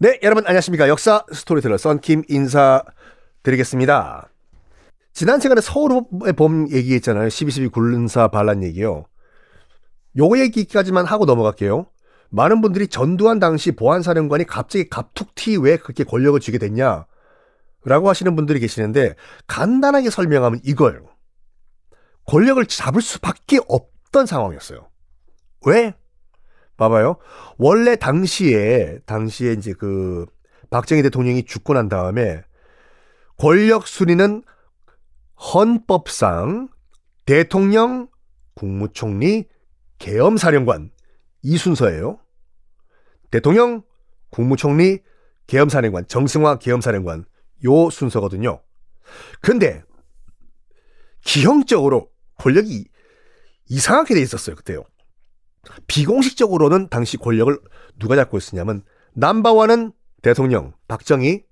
네, 여러분 안녕하십니까. 역사 스토리텔러 썬킴 인사드리겠습니다. 지난 시간에 서울의 봄 얘기했잖아요. 12.12 굴른사 반란 얘기요. 요거 얘기까지만 하고 넘어갈게요. 많은 분들이 전두환 당시 보안사령관이 갑자기 갑툭튀 왜 그렇게 권력을 쥐게 됐냐? 라고 하시는 분들이 계시는데 간단하게 설명하면 이걸 권력을 잡을 수밖에 없던 상황이었어요. 왜? 봐봐요. 원래 당시에, 당시에 이제 그, 박정희 대통령이 죽고 난 다음에 권력 순위는 헌법상 대통령, 국무총리, 계엄사령관 이 순서예요. 대통령, 국무총리, 계엄사령관, 정승화 계엄사령관 요 순서거든요. 근데 기형적으로 권력이 이상하게 돼 있었어요, 그때요. 비공식적으로는 당시 권력을 누가 잡고 있었냐면 남바원은 대통령 박정희,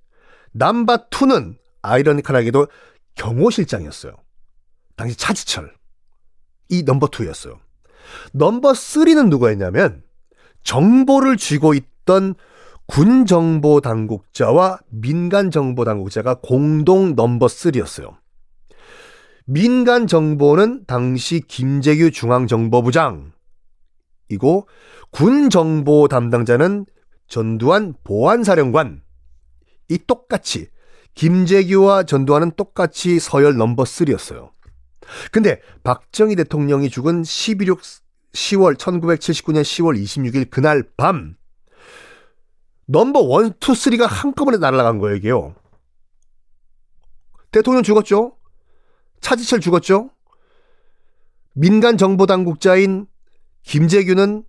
남바 투는 아이러니컬하게도 경호실장이었어요. 당시 차지철. 이 넘버 투였어요. 넘버 쓰리는 누가였냐면 정보를 쥐고 있던 군 정보 당국자와 민간 정보 당국자가 공동 넘버 쓰리였어요. 민간 정보는 당시 김재규 중앙정보부장 이고 군 정보 담당자는 전두환 보안사령관. 이 똑같이 김재규와 전두환은 똑같이 서열 넘버 3였어요. 근데 박정희 대통령이 죽은 11, 10월 1979년 10월 26일 그날 밤 넘버 1, 2, 3가 한꺼번에 날아간 거예요, 이게요. 대통령 죽었죠? 차지철 죽었죠? 민간 정보 당국자인 김재규는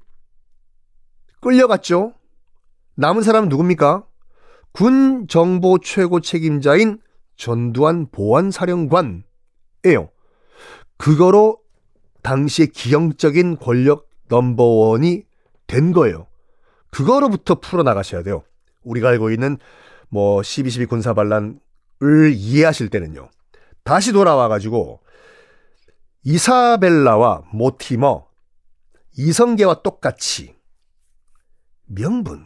끌려갔죠. 남은 사람은 누굽니까? 군 정보 최고 책임자인 전두환 보안사령관이에요. 그거로 당시의 기형적인 권력 넘버원이 된 거예요. 그거로부터 풀어나가셔야 돼요. 우리가 알고 있는 뭐 12.12 군사반란을 이해하실 때는요. 다시 돌아와가지고 이사벨라와 모티머 이성계와 똑같이 명분,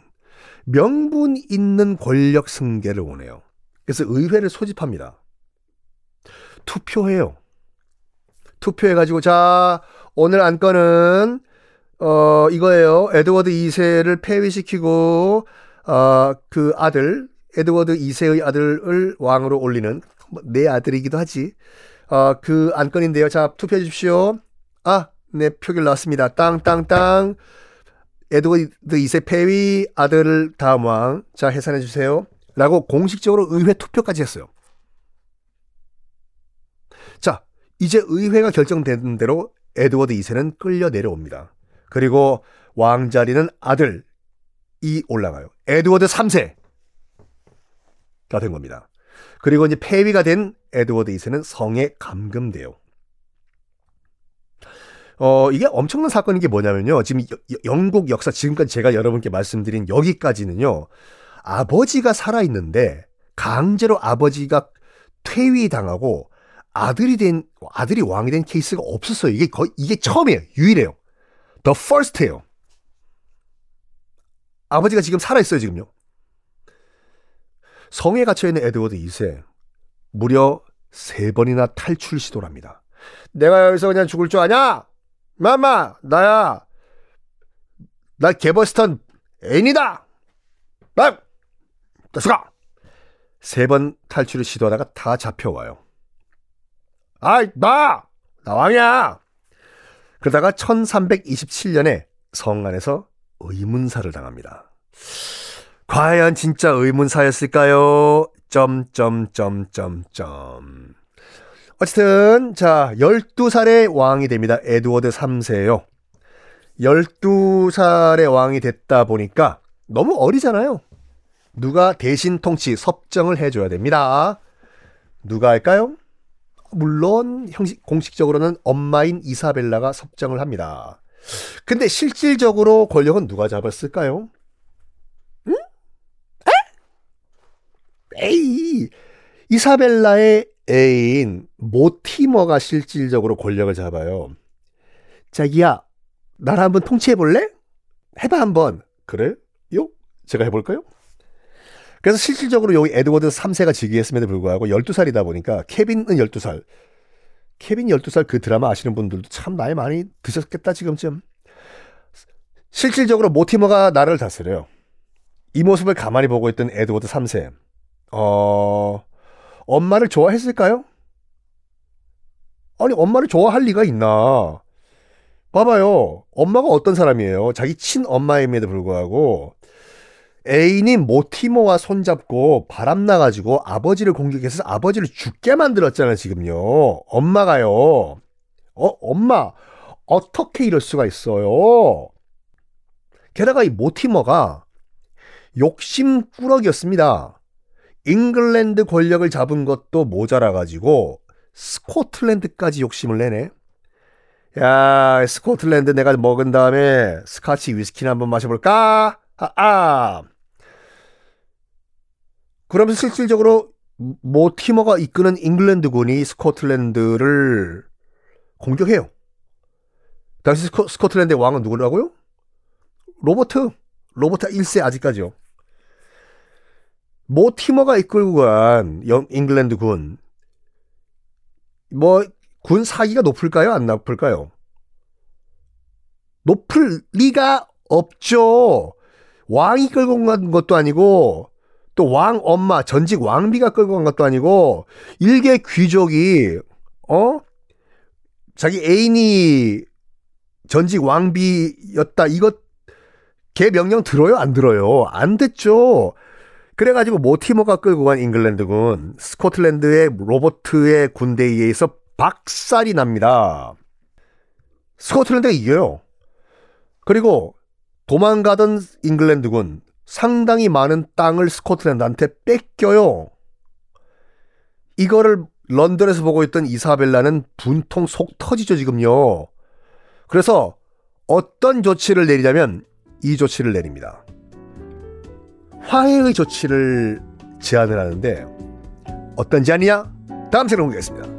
명분 있는 권력 승계를 원해요. 그래서 의회를 소집합니다. 투표해요. 투표해가지고, 자, 오늘 안건은, 어, 이거예요. 에드워드 2세를 폐위시키고, 어, 그 아들, 에드워드 2세의 아들을 왕으로 올리는, 뭐, 내 아들이기도 하지. 어, 그 안건인데요. 자, 투표해 주십시오. 아, 네, 표결 나왔습니다. 땅땅땅. 에드워드 2세 폐위 아들 다음 왕. 자, 해산해 주세요. 라고 공식적으로 의회 투표까지 했어요. 자, 이제 의회가 결정된 대로 에드워드 2세는 끌려 내려옵니다. 그리고 왕 자리는 아들이 올라가요. 에드워드 3세가 된 겁니다. 그리고 이제 폐위가 된 에드워드 2세는 성에 감금돼요. 어, 이게 엄청난 사건인 게 뭐냐면요. 지금 영국 역사 지금까지 제가 여러분께 말씀드린 여기까지는요. 아버지가 살아있는데 강제로 아버지가 퇴위당하고 아들이 된, 아들이 왕이 된 케이스가 없었어요. 이게 거의, 이게 처음이에요. 유일해요. The first예요. 아버지가 지금 살아 있어요, 지금요. 성에 갇혀 있는 에드워드 2세. 무려 세 번이나 탈출 시도를 합니다. 내가 여기서 그냥 죽을 줄 아냐? 마마 나야 나 개버스턴 애인이다 나 다수가 세 번 탈출을 시도하다가 다 잡혀와요. 아이, 나! 나 왕이야! 그러다가 1327년에 성안에서 의문사를 당합니다. 과연 진짜 의문사였을까요? 점점점점점. 어쨌든 자 12살의 왕이 됩니다. 에드워드 3세요. 12살의 왕이 됐다 보니까 너무 어리잖아요. 누가 대신 통치 섭정을 해줘야 됩니다. 누가 할까요? 물론 형식 공식적으로는 엄마인 이사벨라가 섭정을 합니다. 근데 실질적으로 권력은 누가 잡았을까요? 응? 에? 에이 이사벨라의 애인 모티머가 실질적으로 권력을 잡아요. 자기야, 나를 한번 통치해 볼래? 해봐 한번. 그래? 요? 제가 해볼까요? 그래서 실질적으로 여기 에드워드 3세가 즉위했음에도 불구하고 12살이다 보니까 케빈은 12살. 케빈 12살 그 드라마 아시는 분들도 참 나이 많이 드셨겠다 지금쯤. 실질적으로 모티머가 나를 다스려요. 이 모습을 가만히 보고 있던 에드워드 3세. 어... 엄마를 좋아했을까요? 아니, 엄마를 좋아할 리가 있나? 봐봐요. 엄마가 어떤 사람이에요? 자기 친엄마임에도 불구하고 애인이 모티모와 손잡고 바람나가지고 아버지를 공격해서 아버지를 죽게 만들었잖아요, 지금요. 엄마가요. 어, 엄마, 어떻게 이럴 수가 있어요? 게다가 이 모티머가 욕심꾸러기였습니다. 잉글랜드 권력을 잡은 것도 모자라 가지고 스코틀랜드까지 욕심을 내네. 야, 스코틀랜드 내가 먹은 다음에 스카치 위스키나 한번 마셔볼까? 아, 아. 그러면서 실질적으로 모티머가 이끄는 잉글랜드군이 스코틀랜드를 공격해요. 당시 스코, 스코틀랜드의 왕은 누구라고요? 로버트. 로버트 1세 아직까지요. 모티머가 이끌고 간 잉글랜드 군. 뭐, 군 사기가 높을까요? 안 높을까요? 높을 리가 없죠. 왕이 끌고 간 것도 아니고, 또 왕 엄마, 전직 왕비가 끌고 간 것도 아니고, 일개 귀족이, 어? 자기 애인이 전직 왕비였다. 이것, 걔 명령 들어요? 안 들어요? 안 됐죠. 그래가지고 모티머가 끌고 간 잉글랜드군 스코틀랜드의 로버트의 군대에 의해서 박살이 납니다. 스코틀랜드가 이겨요. 그리고 도망가던 잉글랜드군 상당히 많은 땅을 스코틀랜드한테 뺏겨요. 이거를 런던에서 보고 있던 이사벨라는 분통 속 터지죠, 지금요. 그래서 어떤 조치를 내리자면 이 조치를 내립니다. 화해의 조치를 제안을 하는데 어떤 제안이냐? 다음 시간에 공개하겠습니다.